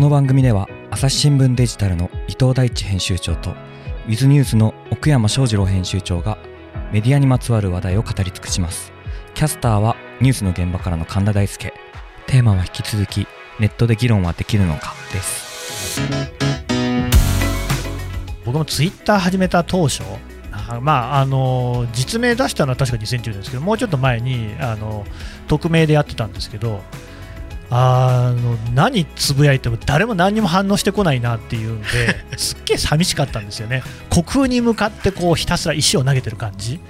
この番組では朝日新聞デジタルの伊藤大地編集長とウィズニュースの奥山翔二郎編集長がメディアにまつわる話題を語り尽くします。キャスターはニュースの現場からの神田大輔。テーマは引き続きネットで議論はできるのかです。僕もツイッター始めた当初まあ、あの実名出したのは確か2010年ですけどもうちょっと前にあの匿名でやってたんですけどあの何つぶやいても誰も何にも反応してこないなっていうんで すっげえ寂しかったんですよね、虚空に向かってこうひたすら石を投げてる感じ、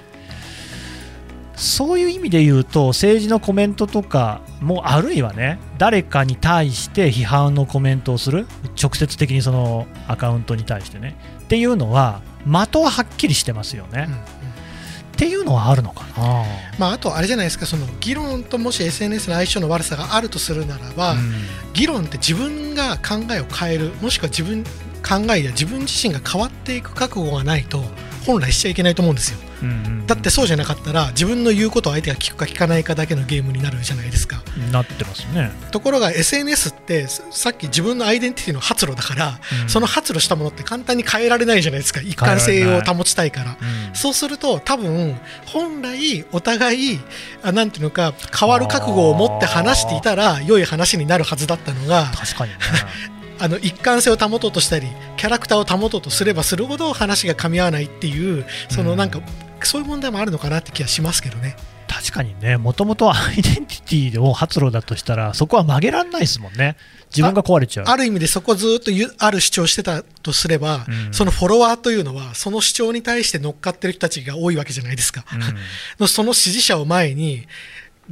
そういう意味で言うと政治のコメントとかもあるいはね誰かに対して批判のコメントをする直接的にそのアカウントに対してねっていうのは的ははっきりしてますよね。うんっていうのはあるのかな、まあ、あとあれじゃないですかその議論ともし SNS の相性の悪さがあるとするならば、うん、議論って自分が考えを変えるもしくは自分考えや自分自身が変わっていく覚悟がないと本来しちゃいけないと思うんですよ、うんうんうん、だってそうじゃなかったら自分の言うことを相手が聞くか聞かないかだけのゲームになるじゃないですか。なってますね。ところが SNS ってさっき自分のアイデンティティの発露だから、うん、その発露したものって簡単に変えられないじゃないですか。一貫性を保ちたいから、うん、そうすると多分本来お互いあなんていうのか変わる覚悟を持って話していたら良い話になるはずだったのが確かに、ね。あの一貫性を保とうとしたりキャラクターを保とうとすればするほど話が噛み合わないっていうそのなんか、そういう問題もあるのかなって気がしますけどね。確かにね、もともとアイデンティティを発露だとしたら、そこは曲げられないですもんね、自分が壊れちゃう。ある意味でそこずっとある主張してたとすれば、うん、そのフォロワーというのは、その主張に対して乗っかってる人たちが多いわけじゃないですか、うん、その支持者を前に、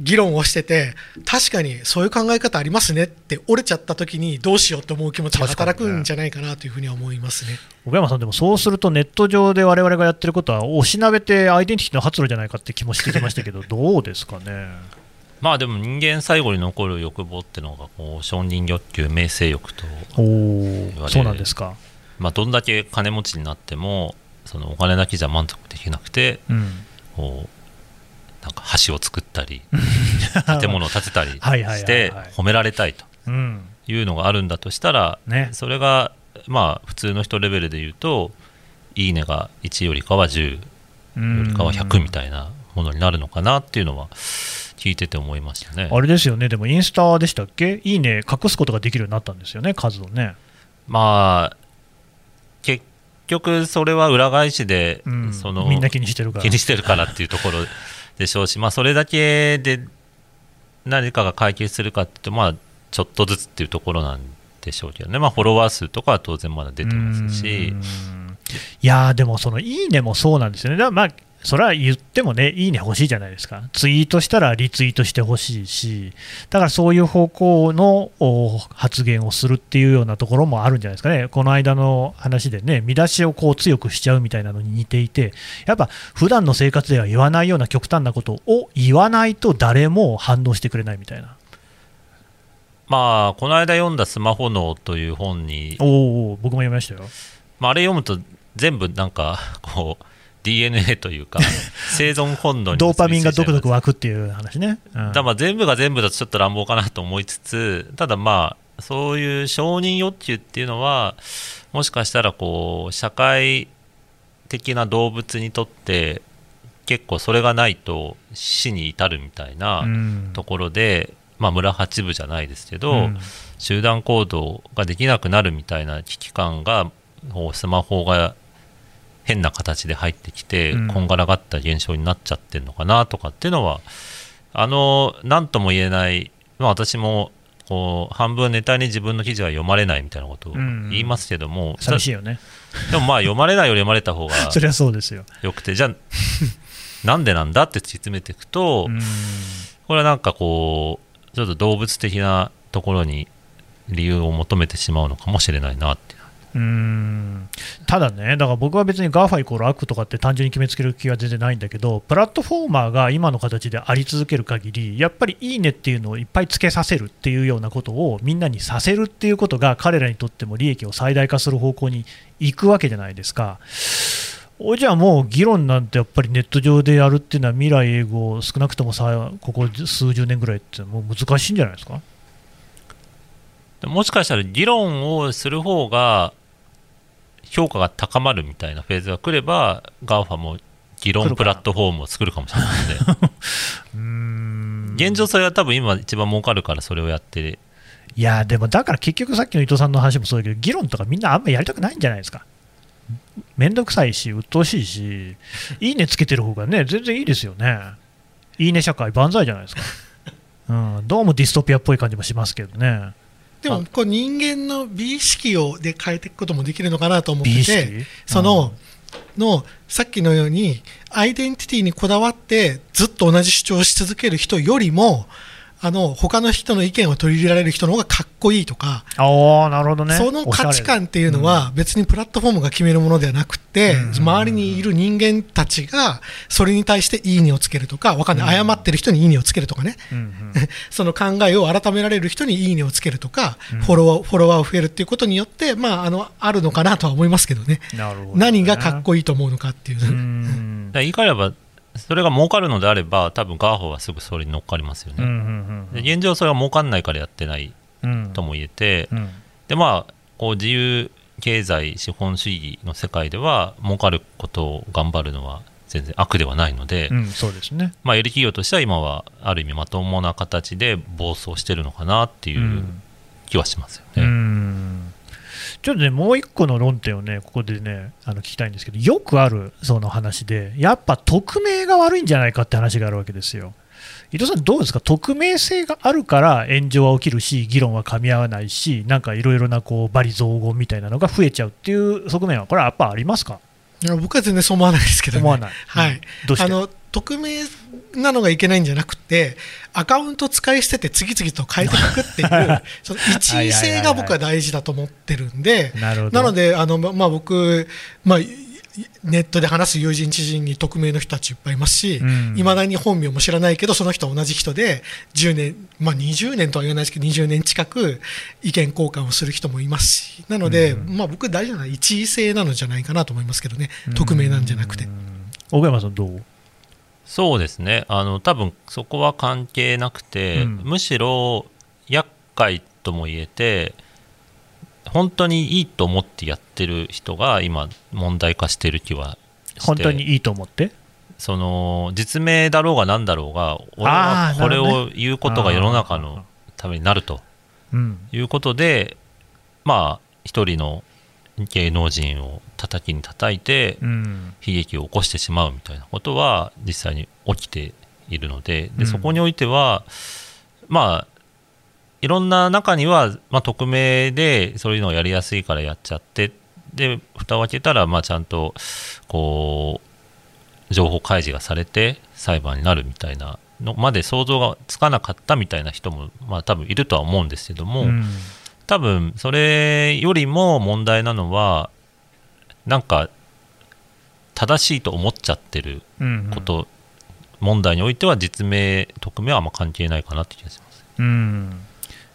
議論をしてて確かにそういう考え方ありますねって折れちゃった時にどうしようと思う気持ちが働くんじゃないかなというふうには思いますね。小山さん、でもそうするとネット上で我々がやってることはおしなべてアイデンティティの発露じゃないかって気もしてきましたけど どうですかね？まあでも人間最後に残る欲望っていうのがこう承認欲求名声欲とおそうなんですか、まあ、どんだけ金持ちになってもそのお金だけじゃ満足できなくて、うん、こうなんか橋を作ったり 建物を建てたりして褒められたいというのがあるんだとしたら、それがまあ普通の人レベルで言うと「いいね」が1よりかは10よりかは100みたいなものになるのかなっていうのは聞いてて思いましたね。あれですよね。でもインスタでしたっけ「いいね」隠すことができるようになったんですよね数をね。まあ結局それは裏返しで、うん、そのみんな気にしてるから。気にしてるからっていうところでしょうし、まあ、それだけで何かが解決するかっていうと、まあ、ちょっとずつっていうところなんでしょうけどね、まあ、フォロワー数とかは当然まだ出てますし。いやでも、そのいいねもそうなんですよね。だまあそれは言ってもね、いいね欲しいじゃないですか、ツイートしたらリツイートしてほしいし、だからそういう方向の発言をするっていうようなところもあるんじゃないですかね、この間の話でね、見出しをこう強くしちゃうみたいなのに似ていて、やっぱ普段の生活では言わないような極端なことを言わないと誰も反応してくれないみたいな。まあ、この間読んだスマホ脳という本に、おお僕も読みましたよ。まあ、あれ読むと全部なんかこう DNA というか 生存本能にドーパミンがドクドク湧くっていう話ね、うん、だまあ全部が全部だとちょっと乱暴かなと思いつつただまあそういう承認欲求っていうのはもしかしたらこう社会的な動物にとって結構それがないと死に至るみたいなところで、うん、まあ、村八部じゃないですけど、うん、集団行動ができなくなるみたいな危機感がスマホが変な形で入ってきて、こんがらがった現象になっちゃってるのかなとかっていうのは、あの、なんとも言えない、まあ、私もこう半分ネタに自分の記事は読まれないみたいなことを言いますけども、うんうん、寂しいよね。でもまあ読まれないより読まれた方が そりゃそうですよ。よくてじゃあなんでなんだって突き詰めていくと、これはなんかこうちょっと動物的なところに理由を求めてしまうのかもしれないなってうんただね、だから僕は別に GAFA イコール悪とかって単純に決めつける気は全然ないんだけど、プラットフォーマーが今の形であり続ける限り、やっぱりいいねっていうのをいっぱいつけさせるっていうようなことをみんなにさせるっていうことが、彼らにとっても利益を最大化する方向に行くわけじゃないですか。おじゃあもう議論なんてやっぱりネット上でやるっていうのは未来永劫少なくともさここ数十年ぐらいってもう難しいんじゃないですか？もしかしたら議論をする方が評価が高まるみたいなフェーズが来れば GAFA も議論プラットフォームを作るかもしれないので。現状それは多分今一番儲かるからそれをやって。いやでもだから結局さっきの伊藤さんの話もそうだけど議論とかみんなあんまやりたくないんじゃないですか。面倒くさいし鬱陶しいしいいねつけてる方がね全然いいですよね。いいね社会万歳じゃないですか、うん、どうもディストピアっぽい感じもしますけどねでもこう人間の美意識をで変えていくこともできるのかなと思っててその、のさっきのようにアイデンティティにこだわってずっと同じ主張をし続ける人よりもあの他の人の意見を取り入れられる人の方がかっこいいとかあなるほど、ね、その価値観っていうのは別にプラットフォームが決めるものではなくて、周りにいる人間たちがそれに対していいねをつけるとかわかんない。謝ってる人にいいねをつけるとかね、その考えを改められる人にいいねをつけるとか、フォロワーフォロワーを増えるっていうことによって、まあ、あのあるのかなとは思いますけどね、ね、何がかっこいいと思うのかっていう。う 言い換えればそれが儲かるのであれば多分ガーホはすぐそれに乗っかりますよね、うんうんうん、現状それは儲かんないからやってないとも言えて、うん。うん、でまあこう自由経済資本主義の世界では儲かることを頑張るのは全然悪ではないので、うん、そうですね。まあ、より企業としては今はある意味まともな形で暴走してるのかなっていう気はしますよね。うんちょっとね、もう一個の論点をね、ここでね、あの聞きたいんですけど、よくあるその話で、やっぱ匿名が悪いんじゃないかって話があるわけですよ。伊藤さん、どうですか、匿名性があるから炎上は起きるし、議論は噛み合わないし、なんかいろいろなこう罵詈雑言みたいなのが増えちゃうっていう側面は、これはやっぱありますか？いや僕は全然そう思わないですけど、ね、思わない、はい、どう匿名なのがいけないんじゃなくてアカウント使い捨てて次々と変えていくっていうその一位性が僕は大事だと思ってるんでなのであの、まあ、僕、まあ、ネットで話す友人知人に匿名の人たちいっぱいいますしいま、うん、だに本名も知らないけどその人は同じ人で10年、まあ、20年とは言わないですけど20年近く意見交換をする人もいますしなので、うん、まあ、僕大事なのは一位性なのじゃないかなと思いますけどね。匿名なんじゃなくて。小山さんどう？そうですね。あの多分そこは関係なくて、うん、むしろ厄介とも言えて本当にいいと思ってやってる人が今問題化してる気はして本当にいいと思って？その実名だろうが何だろうが俺はこれを言うことが世の中のためになるということで、まあ一人の芸能人を叩きに叩いて悲劇を起こしてしまうみたいなことは実際に起きているのででそこにおいては、まあいろんな中には、まあ、匿名でそういうのをやりやすいからやっちゃってで蓋を開けたら、まあ、ちゃんとこう情報開示がされて裁判になるみたいなのまで想像がつかなかったみたいな人も、まあ、多分いるとは思うんですけども、うん、多分それよりも問題なのはなんか正しいと思っちゃってること、うんうん、問題においては実名匿名はあんま関係ないかなって気がします。うん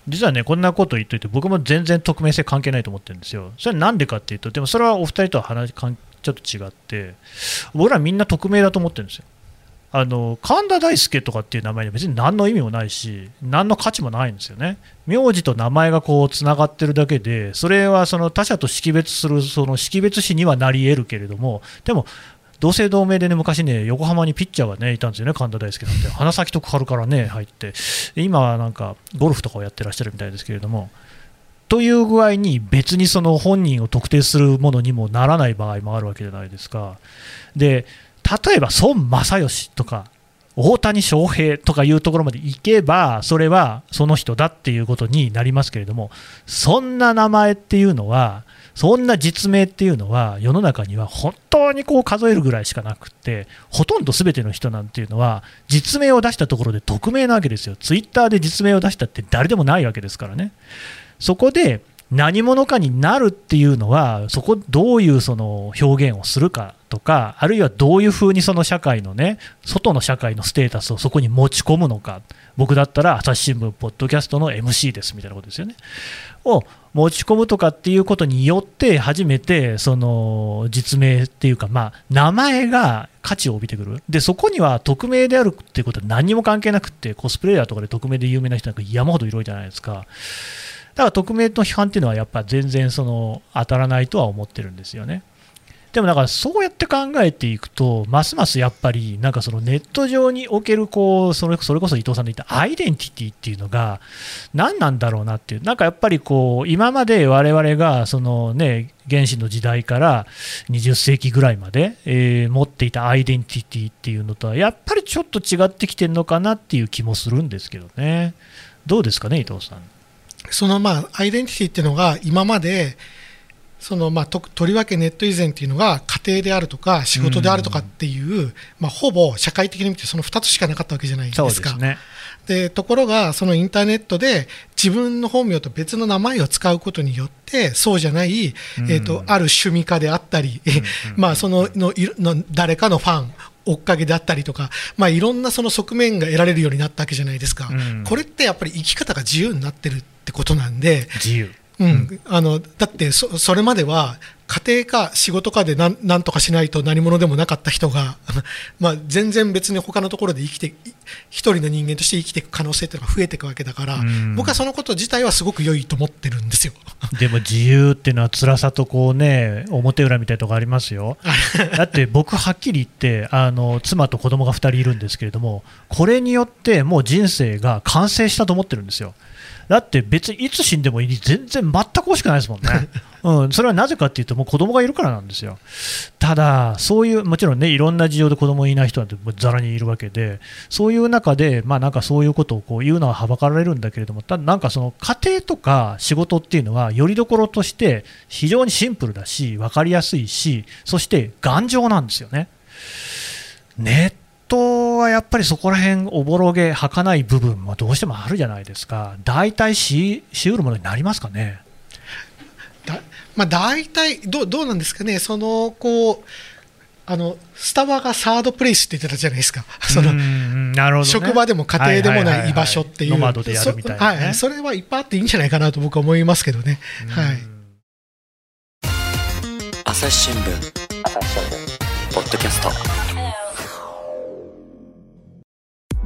実はね、こんなこと言っといて、僕も全然匿名性関係ないと思ってるんですよ。それはなんでかっていうと、でもそれはお二人とは話ちょっと違って、僕らみんな匿名だと思ってるんですよ。あの神田大輔とかっていう名前には別に何の意味もないし、何の価値もないんですよね。名字と名前がこうつながってるだけで、それはその他者と識別するその識別詞にはなり得るけれども、でも、同姓同名でね昔ね横浜にピッチャーがねいたんですよね、神田大輔なんて、花咲徳栄からね入って、今はなんかゴルフとかをやってらっしゃるみたいですけれども。という具合に別にその本人を特定するものにもならない場合もあるわけじゃないですか。で例えば孫正義とか大谷翔平とかいうところまで行けば、それはその人だっていうことになりますけれども、そんな名前っていうのは、そんな実名っていうのは、世の中には本当にこう数えるぐらいしかなくって、ほとんど全ての人なんていうのは、実名を出したところで匿名なわけですよ、ツイッターで実名を出したって誰でもないわけですからね。そこで何者かになるっていうのは、そこどういうその表現をするかとか、あるいはどういうふうにその社会のね、外の社会のステータスをそこに持ち込むのか、僕だったら朝日新聞、ポッドキャストの MC ですみたいなことですよね。を持ち込むとかっていうことによって、初めてその実名っていうか、まあ、名前が価値を帯びてくる、でそこには匿名であるっていうことは何にも関係なくて、コスプレイヤーとかで匿名で有名な人なんか山ほどいるじゃないですか。だから匿名の批判っていうのはやっぱ全然その当たらないとは思ってるんですよね。でもだからそうやって考えていくと、ますますやっぱりなんかそのネット上におけるこうそれそれこそ伊藤さんの言ったアイデンティティっていうのが何なんだろうなっていう、なんかやっぱりこう今まで我々がそのね原始の時代から20世紀ぐらいまで、えー、持っていたアイデンティティっていうのとはやっぱりちょっと違ってきてるのかなっていう気もするんですけどね。どうですかね伊藤さん。そのまあアイデンティティっていうのが今までそのまあととりわけネット以前っていうのが家庭であるとか仕事であるとかっていう、まあ、ほぼ社会的に見てその2つしかなかったわけじゃないですか。ね、でところがそのインターネットで自分の本名と別の名前を使うことによってそうじゃない、えーと、ある趣味家であったり、まあそののの誰かのファン追っかけであったりとか、まあ、いろんなその側面が得られるようになったわけじゃないですか、うん、これってやっぱり生き方が自由になってるってことなんで、自由うん、あのだってそ、それまでは家庭か仕事かでなんなんとかしないと何者でもなかった人が、まあ、全然別に他のところで生きて、一人の人間として生きていく可能性というのが増えていくわけだから、僕はそのこと自体はすごく良いと思ってるんですよ。でも自由っていうのは辛さとこう、ね、表裏みたいなところありますよ。だって僕、はっきり言ってあの妻と子供が2人いるんですけれども、これによってもう人生が完成したと思ってるんですよ。だって別にいつ死んでもいい全然全く欲しくないですもんね。うん、それはなぜかっていうと、もう子供がいるからなんですよ。ただ、そういう、もちろんね、いろんな事情で子供いない人なんてざらにいるわけで、そういう中で、まあなんかそういうことをこう言うのははばかられるんだけれども、ただなんかその家庭とか仕事っていうのは、よりどころとして非常にシンプルだし、分かりやすいし、そして頑丈なんですよね。ネットはやっぱりそこら辺おぼろげ、儚い部分もどうしてもあるじゃないですか、大体ししうるものになりますかね。だまあ、大体どどうなんですかね、そのこうあのスタバがサードプレイスって言ってたじゃないですか、そのなるほど、ね、職場でも家庭でもない居場所っていう、はい、それはいっぱいあっていいんじゃないかなと僕は思いますけどね。はい、朝日新聞。ポッドキャスト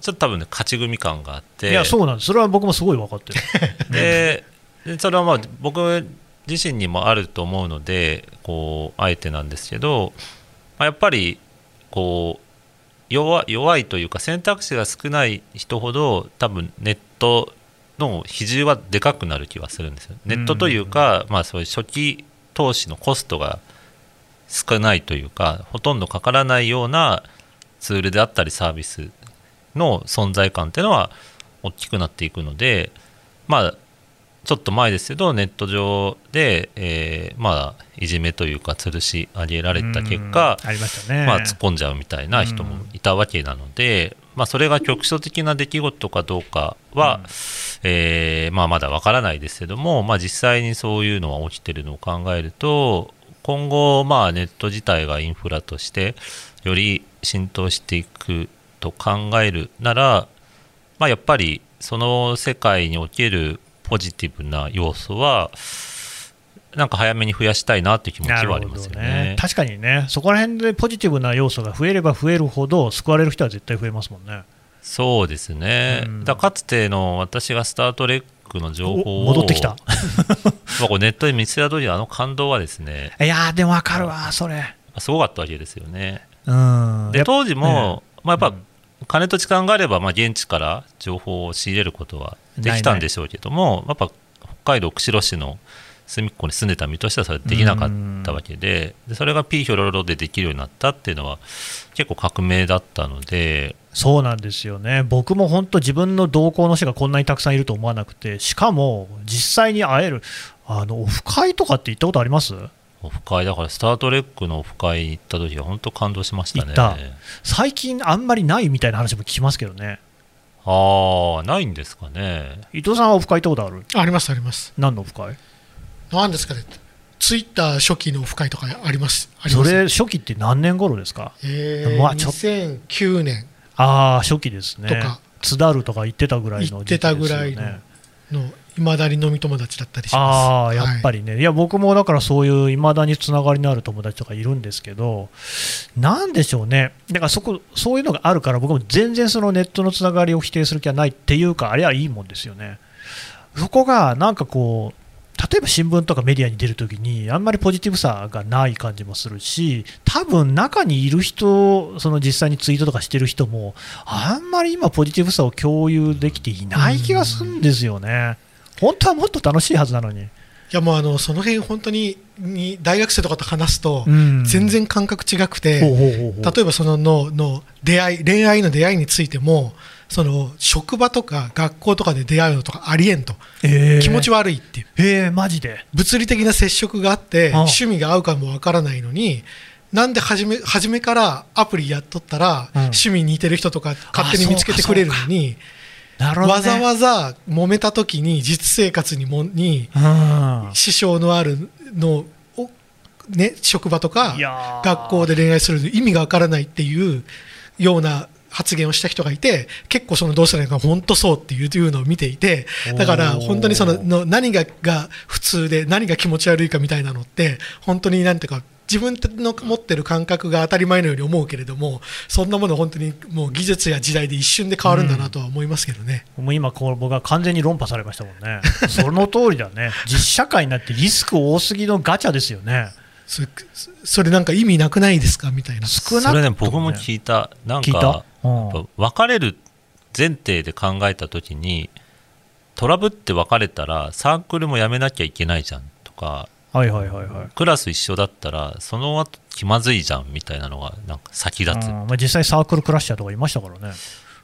ちょっと多分ね勝ち組感があって。いやそうなんです。それは僕もすごい分かってる。でそれはまあ僕自身にもあると思うのでこうあえてなんですけど、まあ、やっぱりこう弱弱いというか選択肢が少ない人ほど多分ネットの比重はでかくなる気はするんですよ。ネットというか、まあ、そういう初期投資のコストが少ないというかほとんどかからないようなツールであったりサービスの存在感っていうのは大きくなっていくのでまあちょっと前ですけどネット上で、えー、まあいじめというか吊るし上げられた結果、ありましたね。まあ、突っ込んじゃうみたいな人もいたわけなので、まあ、それが局所的な出来事かどうかは、えー、まあ、まだわからないですけども、まあ、実際にそういうのは起きてるのを考えると今後、まあ、ネット自体がインフラとしてより浸透していくと考えるなら、まあ、やっぱりその世界におけるポジティブな要素はなんか早めに増やしたいなっていう気持ちはありますよね、ね、確かにね、そこら辺でポジティブな要素が増えれば増えるほど救われる人は絶対増えますもんね。そうですね、うん、だかつての私が「スター・トレック」の情報を戻ってきた。こネットで見つけた時あの感動はですねいやでも分かるわそれ。すごかったわけですよね、うん、で当時も、ね、まあ、やっぱ金と時間があれば、まあ、現地から情報を仕入れることはできたんでしょうけども、やっぱ北海道釧路市の隅っこに住んでた身としてはそれできなかったわけででそれがピーヒョロロでできるようになったっていうのは結構革命だったので。そうなんですよね。僕も本当自分の同行の人がこんなにたくさんいると思わなくてしかも実際に会えるあのオフ会とかって行ったことあります？オフ会だからスター・トレックのオフ会行った時は本当感動しましたね。最近あんまりないみたいな話も聞きますけどね。ああないんですかね。伊藤さんはオフ会行ったことある？ありますあります。何のオフ会？なんですかね。ツイッター初期のオフ会とかあります。ありそます。れ初期って何年頃ですか？えーまあちょ2009年。ああ初期ですね。とか。津田るとか言ってたぐらいの言ってたぐらいのいまだに飲み友達だったりしますああやっぱり、りね、い、や僕もだからそういういまだにつながりのある友達とかいるんですけど、なんでしょうね、だからそこそういうのがあるから、僕も全然そのネットのつながりを否定する気はないっていうか、あれはいいもんですよね。そこがなんかこう、例えば新聞とかメディアに出るときに、あんまりポジティブさがない感じもするし、多分中にいる人、その実際にツイートとかしてる人も、あんまり今、ポジティブさを共有できていない気がするんですよね。本当はもっと楽しいはずなのに。いやもうあのその辺本当にに大学生とかと話すとうん。全然感覚違くて、例えばそののの出会い恋愛の出会いについてもその職場とか学校とかで出会うのとかありえんと、えー。気持ち悪いっていう。えー、マジで。物理的な接触があって趣味が合うかもわからないのになんで初め初めからアプリやっとったら、うん。趣味に似てる人とか勝手に見つけてくれるのに、なるほど、ね、わざわざ揉めた時に実生活にもにうん。支障のあるのを、ね、職場とか学校で恋愛する意味がわからないっていうような発言をした人がいて結構そのどうしたらいいのか本当そうっていうのを見ていてだから本当にそのの何がが普通で何が気持ち悪いかみたいなのって本当になんていうか自分の持ってる感覚が当たり前のように思うけれどもそんなもの本当にもう技術や時代で一瞬で変わるんだなとは思いますけどね。もう今こう僕は完全に論破されましたもんね。その通りだね。実社会になってリスク多すぎのガチャですよね。そそれなんか意味なくないですかみたいな。少なくとそれね僕も聞いた。なん聞いた。かうんれる前提で考えた時にトラブって別れたらサークルも辞めなきゃいけないじゃんとかはいはいはいはい。クラス一緒だったらその後気まずいじゃんみたいなのがなんか先立つ、うん。まあ、実際サークルクラッシャーとかいましたからね。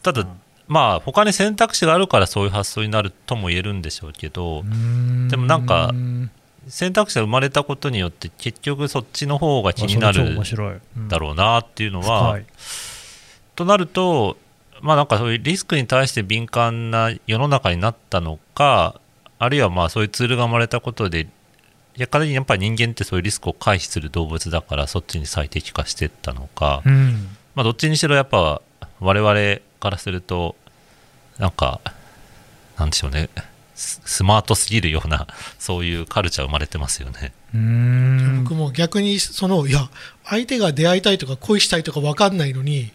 ただ、まあ他に選択肢があるからそういう発想になるとも言えるんでしょうけど、でもなんか選択肢が生まれたことによって結局そっちの方が気になる面白い、うん。だろうなっていうのは、となると、まあなんかそういうリスクに対して敏感な世の中になったのか、あるいはまあそういうツールが生まれたことで、いや仮にやっぱり人間ってそういうリスクを回避する動物だからそっちに最適化していったのか、うん。まあどっちにしろやっぱ我々からすると、なんか、なんでしょうね、ススマートすぎるような、そういうカルチャー生まれてますよね。うーん。僕も逆にそのいや相手が出会いたいとか恋したいとか分かんないのに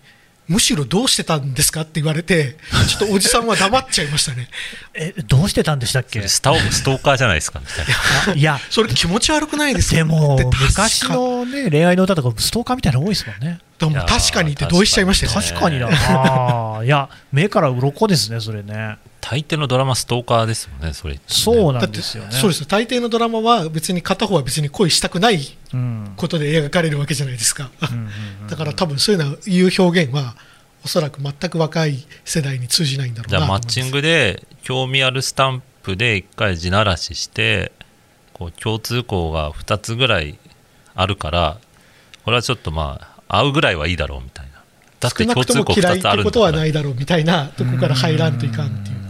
むしろどうしてたんですかって言われてちょっとおじさんは黙っちゃいましたね。えどうしてたんでしたっけ？スタオストーカーじゃないですかみたいな。いやそれ気持ち悪くないですか？でも昔の、ね、恋愛の歌とかストーカーみたいなの多いですもんね。でも確かにって同意しちゃいましたよね。確かにだな、いや目から鱗ですねそれね。大抵のドラマストーカーですよね、それ、そうなんですよね。そうですよ。大抵のドラマは別に片方は別に恋したくないうん。ことで描かれるわけじゃないですか。だから多分そういうのいう表現はおそらく全く若い世代に通じないんだろうじゃあマッチングで興味あるスタンプで一回地ならししてこう共通項が2つぐらいあるからこれはちょっとまあ合うぐらいはいいだろうみたいなだって少なくと共通項2も嫌いっつあるんだてことはから。ないだろうみたいなとこから入らんといかんっていう。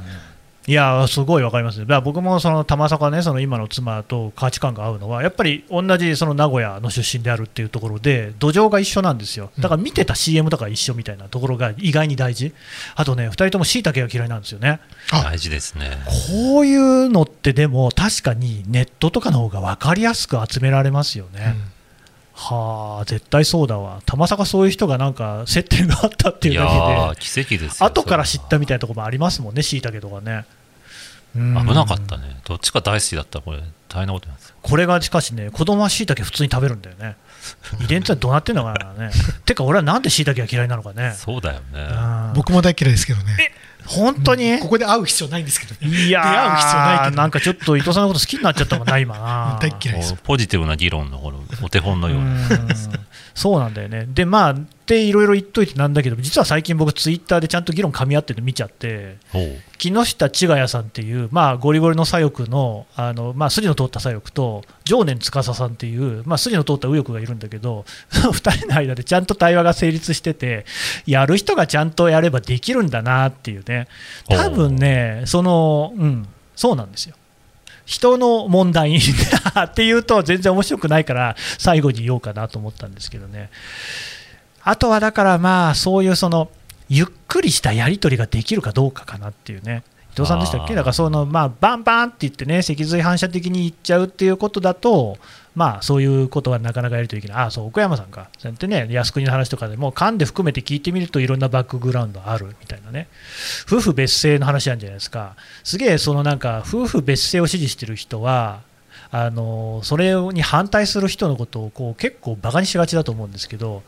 いやすごいわかります、だから僕もその玉坂ね、その今の妻と価値観が合うのは、やっぱり同じその名古屋の出身であるっていうところで、土壌が一緒なんですよ、だから見てた CM とか一緒みたいなところが意外に大事、あとね、2人ともしいたけが嫌いなんですよね、あ大事ですね。こういうのって、でも確かにネットとかの方が分かりやすく集められますよね。はあ、絶対そうだわ、玉坂そういう人がなんか接点があったっていいうやだけで。ー奇跡ですよ後から知ったみたいいなところもありますもんね、しいたけとかね。危危なかったねどっちか大好きだったらこれ大変なことなんですよこれがしかしね、子供はしいたけ普通に食べるんだよね。遺伝ってどうなってんのかなね。てか、俺はなんでしいたけが嫌いなのかね。そうだよねうん僕も大嫌いですけどね本当に？ここで会う必要ないんですけどね。いや出会う必要ないけー、ど。なんかちょっと伊藤さんのこと好きになっちゃったもんな、今。な。大嫌いです。ポジティブな議論のこのお手本のような。うん。そうなんだよね。で、まあ、っていろいろ言っといてなんだけど、実は最近僕、ツイッターでちゃんと議論噛み合ってるの見ちゃって、木下千賀谷さんっていう、まあ、ゴリゴリの左翼のあの、まあ、筋の通った左翼と常年司さんっていう、まあ、筋の通った右翼がいるんだけどその2人の間でちゃんと対話が成立しててやる人がちゃんとやればできるんだなっていうね。多分ねその、うん、そうなんですよ。人の問題っていうと全然面白くないから最後に言おうかなと思ったんですけどねあとはだからまあそういうそのゆっくりしたやり取りができるかどうかかなっていうね。伊藤さんでしたっけ？だからそのまあバンバンって言ってね脊髄反射的に言っちゃうっていうことだとまあそういうことはなかなかやりといけない。ああそう奥山さんか。そうやってね靖国の話とかでも噛んで含めて聞いてみるといろんなバックグラウンドあるみたいなね。夫婦別姓の話なんじゃないですか。すげえそのなんか夫婦別姓を支持してる人はあのそれに反対する人のことをこう結構バカにしがちだと思うんですけど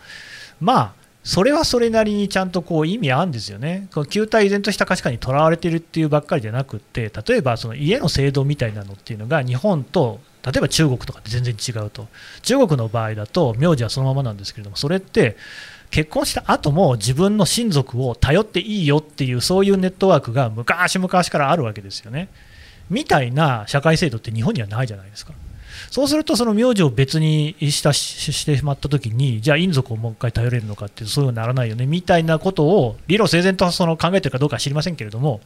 まあそれはそれなりにちゃんとこう意味あるんですよね、この旧体依然とした価値観にとらわれているっていうばっかりじゃなくて、例えばその家の制度みたいなのっていうのが日本と例えば中国とかって全然違うと、中国の場合だと名字はそのままなんですけれども、それって結婚した後も自分の親族を頼っていいよっていう、そういうネットワークが昔々からあるわけですよね。みたいな社会制度って日本にはないじゃないですか。そうすると、その名字を別にしたしてしまったときに、じゃあ、陰族をもう一回頼れるのかっていう、そういうならないよねみたいなことを、理路整然とその考えてるかどうかは知りませんけれども、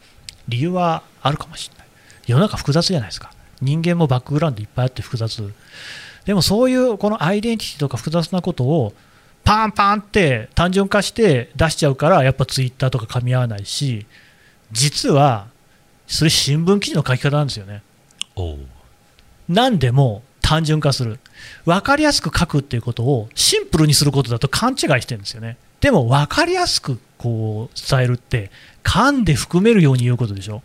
理由はあるかもしれない。世の中複雑じゃないですか。人間もバックグラウンドいっぱいあって複雑。でもそういうこのアイデンティティとか複雑なことをパンパンって単純化して出しちゃうからやっぱツイッターとか噛み合わないし実はそれ新聞記事の書き方なんですよね。何でも単純化する。分かりやすく書くっていうことをシンプルにすることだと勘違いしてるんですよね。でも分かりやすくこう伝えるって噛んで含めるように言うことでしょ。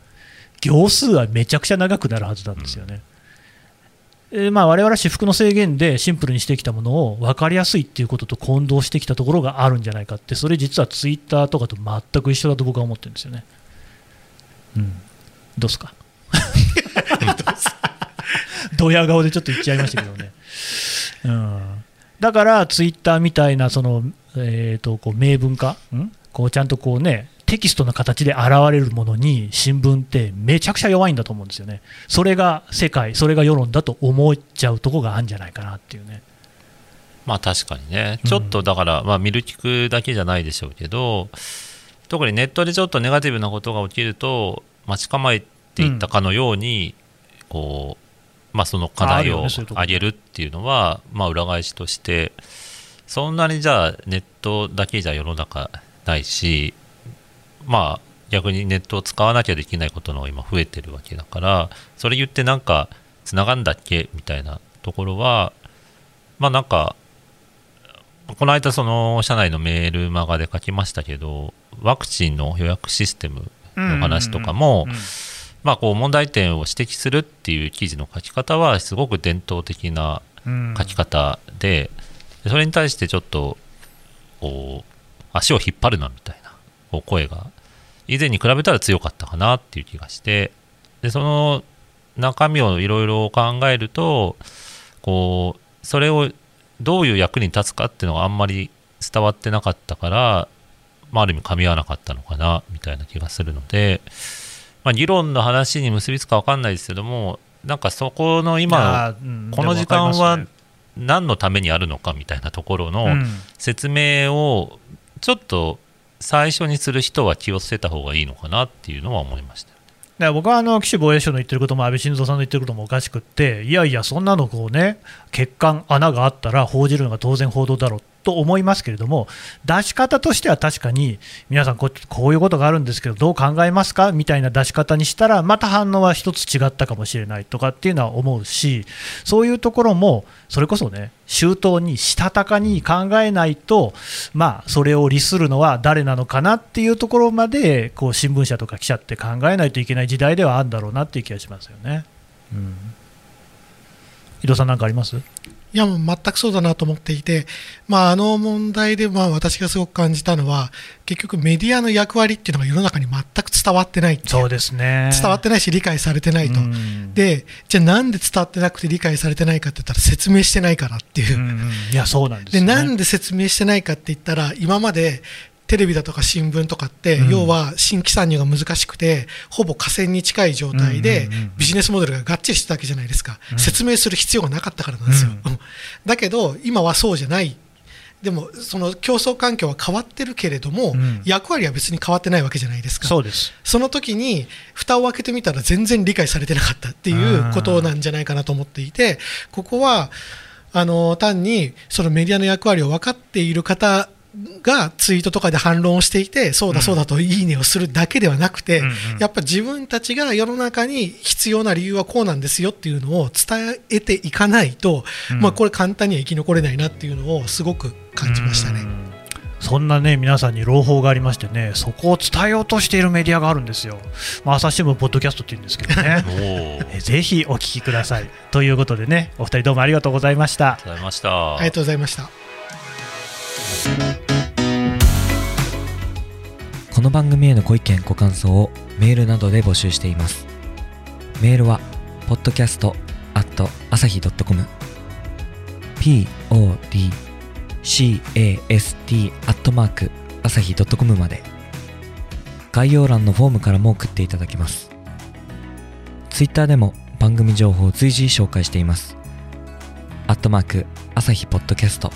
行数はめちゃくちゃ長くなるはずなんですよね、うん、えー、まあ、我々は私服の制限でシンプルにしてきたものを分かりやすいっていうことと混同してきたところがあるんじゃないかって。それ実はツイッターとかと全く一緒だと僕は思ってるんですよね。うん。どうすか？ドヤ顔でちょっと言っちゃいましたけどね。うん、だからツイッターみたいなその、えーと、こう明文化ん？こうちゃんとこうねテキストの形で現れるものに新聞ってめちゃくちゃ弱いんだと思うんですよね。それが世界、それが世論だと思っちゃうとこがあるんじゃないかなっていうね。まあ確かにね、ちょっとだから、まあ見る聞くだけじゃないでしょうけど、特にネットでちょっとネガティブなことが起きると、待ち構えていったかのように、こうまあ、その課題を上げるっていうのは、まあ、裏返しとして、そんなにじゃあ、ネットだけじゃ世の中ないし、まあ、逆にネットを使わなきゃできないことの今増えてるわけだから、それ言ってなんか、つながんだっけみたいなところは、まあなんか、この間、その社内のメールマガで書きましたけど、ワクチンの予約システムの話とかも、まあ、こう問題点を指摘するっていう記事の書き方はすごく伝統的な書き方で、それに対してちょっとこう足を引っ張るなみたいな声が以前に比べたら強かったかなっていう気がしてでその中身をいろいろ考えるとこうそれをどういう役に立つかっていうのがあんまり伝わってなかったから、まあ、ある意味噛み合わなかったのかなみたいな気がするので。まあ、議論の話に結びつくか分かんないですけども、なんかそこの今の、この時間は何のためにあるのかみたいなところの説明を、ちょっと最初にする人は気をつけた方がいいのかなっていうのは思いました。だ僕はあの岸防衛省の言ってることも安倍晋三さんの言ってることもおかしくって、いやいや、そんなのこうね、血管、穴があったら報じるのが当然報道だろうと思いますけれども、出し方としては確かに、皆さんこ、こういうことがあるんですけど、どう考えますかみたいな出し方にしたら、また反応は一つ違ったかもしれないとかっていうのは思うし、そういうところも、それこそね、周到にしたたかに考えないと、まあ、それを利するのは誰なのかなっていうところまで、こう新聞社とか記者って考えないといけない時代ではあるんだろうなっていう気がしますよね。うん、井戸さん、何かあります？いやもう全くそうだなと思っていて、まあ、あの問題でまあ私がすごく感じたのは結局メディアの役割っていうのが世の中に全く伝わってないそうですね。伝わってないし理解されてないと、でじゃあなんで伝わってなくて理解されてないかって言ったら説明してないからっていう、ういやそうなんです、ね、でなんで説明してないかって言ったら今までテレビだとか新聞とかって、うん、要は新規参入が難しくてほぼ河川に近い状態でビジネスモデルががっちりしてたわけじゃないですか、うん、説明する必要がなかったからなんですよ、うん、だけど今はそうじゃない。でもその競争環境は変わってるけれども、うん。役割は別に変わってないわけじゃないですか。そうです。その時に蓋を開けてみたら全然理解されてなかったっていうことなんじゃないかなと思っていてここはあの単にそのメディアの役割を分かっている方がツイートとかで反論をしていてそうだそうだといいねをするだけではなくて、うんうん。やっぱ自分たちが世の中に必要な理由はこうなんですよっていうのを伝えていかないと、うん。まあ、これ簡単には生き残れないなっていうのをすごく感じましたね。うん。そんなね皆さんに朗報がありましてねそこを伝えようとしているメディアがあるんですよ、まあ、朝日新聞ポッドキャストって言うんですけどね。ぜひお聞きください。ということでねお二人どうもありがとうございました。がとうございました。ありがとうございましたこの番組へのご意見ご感想をメールなどで募集しています。メールは podcast at 朝日 .com podcast アットマーク朝日 .com まで。概要欄のフォームからも送っていただけます。ツイッターでも番組情報を随時紹介しています。アットマーク朝日ポッドキャスト。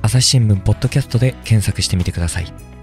朝日新聞ポッドキャストで検索してみてください。